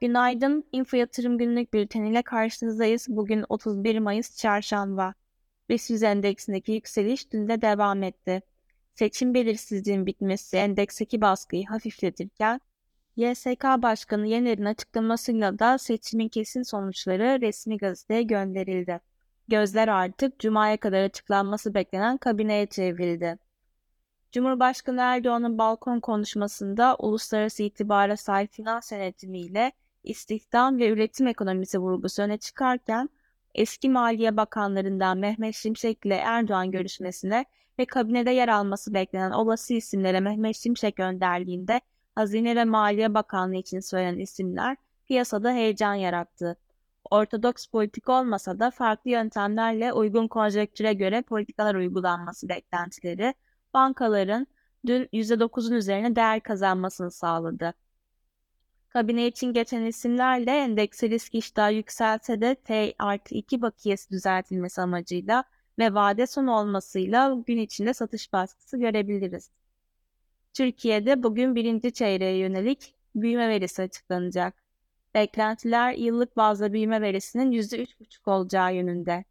Günaydın, Info Yatırım Günlük Bülteni ile karşınızdayız. Bugün 31 Mayıs Çarşamba. BIST endeksindeki yükseliş dün de devam etti. Seçim belirsizliğinin bitmesi endeksteki baskıyı hafifletirken, YSK Başkanı Yener'in açıklamasıyla da seçimin kesin sonuçları resmi gazeteye gönderildi. Gözler artık Cuma'ya kadar açıklanması beklenen kabineye çevrildi. Cumhurbaşkanı Erdoğan'ın balkon konuşmasında uluslararası itibara sahip finans yönetimiyle istihdam ve üretim ekonomisi vurgusu öne çıkarken eski Maliye Bakanlarından Mehmet Şimşek ile Erdoğan görüşmesine ve kabinede yer alması beklenen olası isimlere Mehmet Şimşek önderliğinde Hazine ve Maliye Bakanlığı için söylenen isimler piyasada heyecan yarattı. Ortodoks politik olmasa da farklı yöntemlerle uygun konjektüre göre politikalar uygulanması beklentileri bankaların dün %9'un üzerine değer kazanmasını sağladı. Kabine için geçen isimlerle endekse risk iştahı yükselse de T artı 2 bakiyesi düzeltilmesi amacıyla ve vade son olmasıyla gün içinde satış baskısı görebiliriz. Türkiye'de bugün birinci çeyreğe yönelik büyüme verisi açıklanacak. Beklentiler yıllık bazda büyüme verisinin %3,5 olacağı yönünde.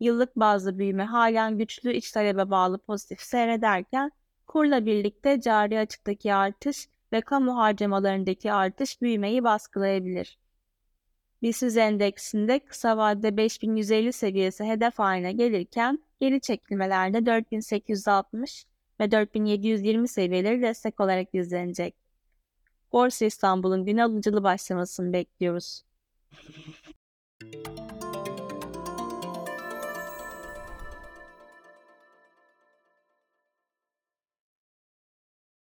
Yıllık bazda büyüme halen güçlü iç talebe bağlı pozitif seyrederken kurla birlikte cari açıktaki artış ve kamu harcamalarındaki artış büyümeyi baskılayabilir. BIST endeksinde kısa vadede 5150 seviyesi hedef haline gelirken geri çekilmelerde 4860 ve 4720 seviyeleri destek olarak izlenecek. Borsa İstanbul'un gün alıcılı başlamasını bekliyoruz.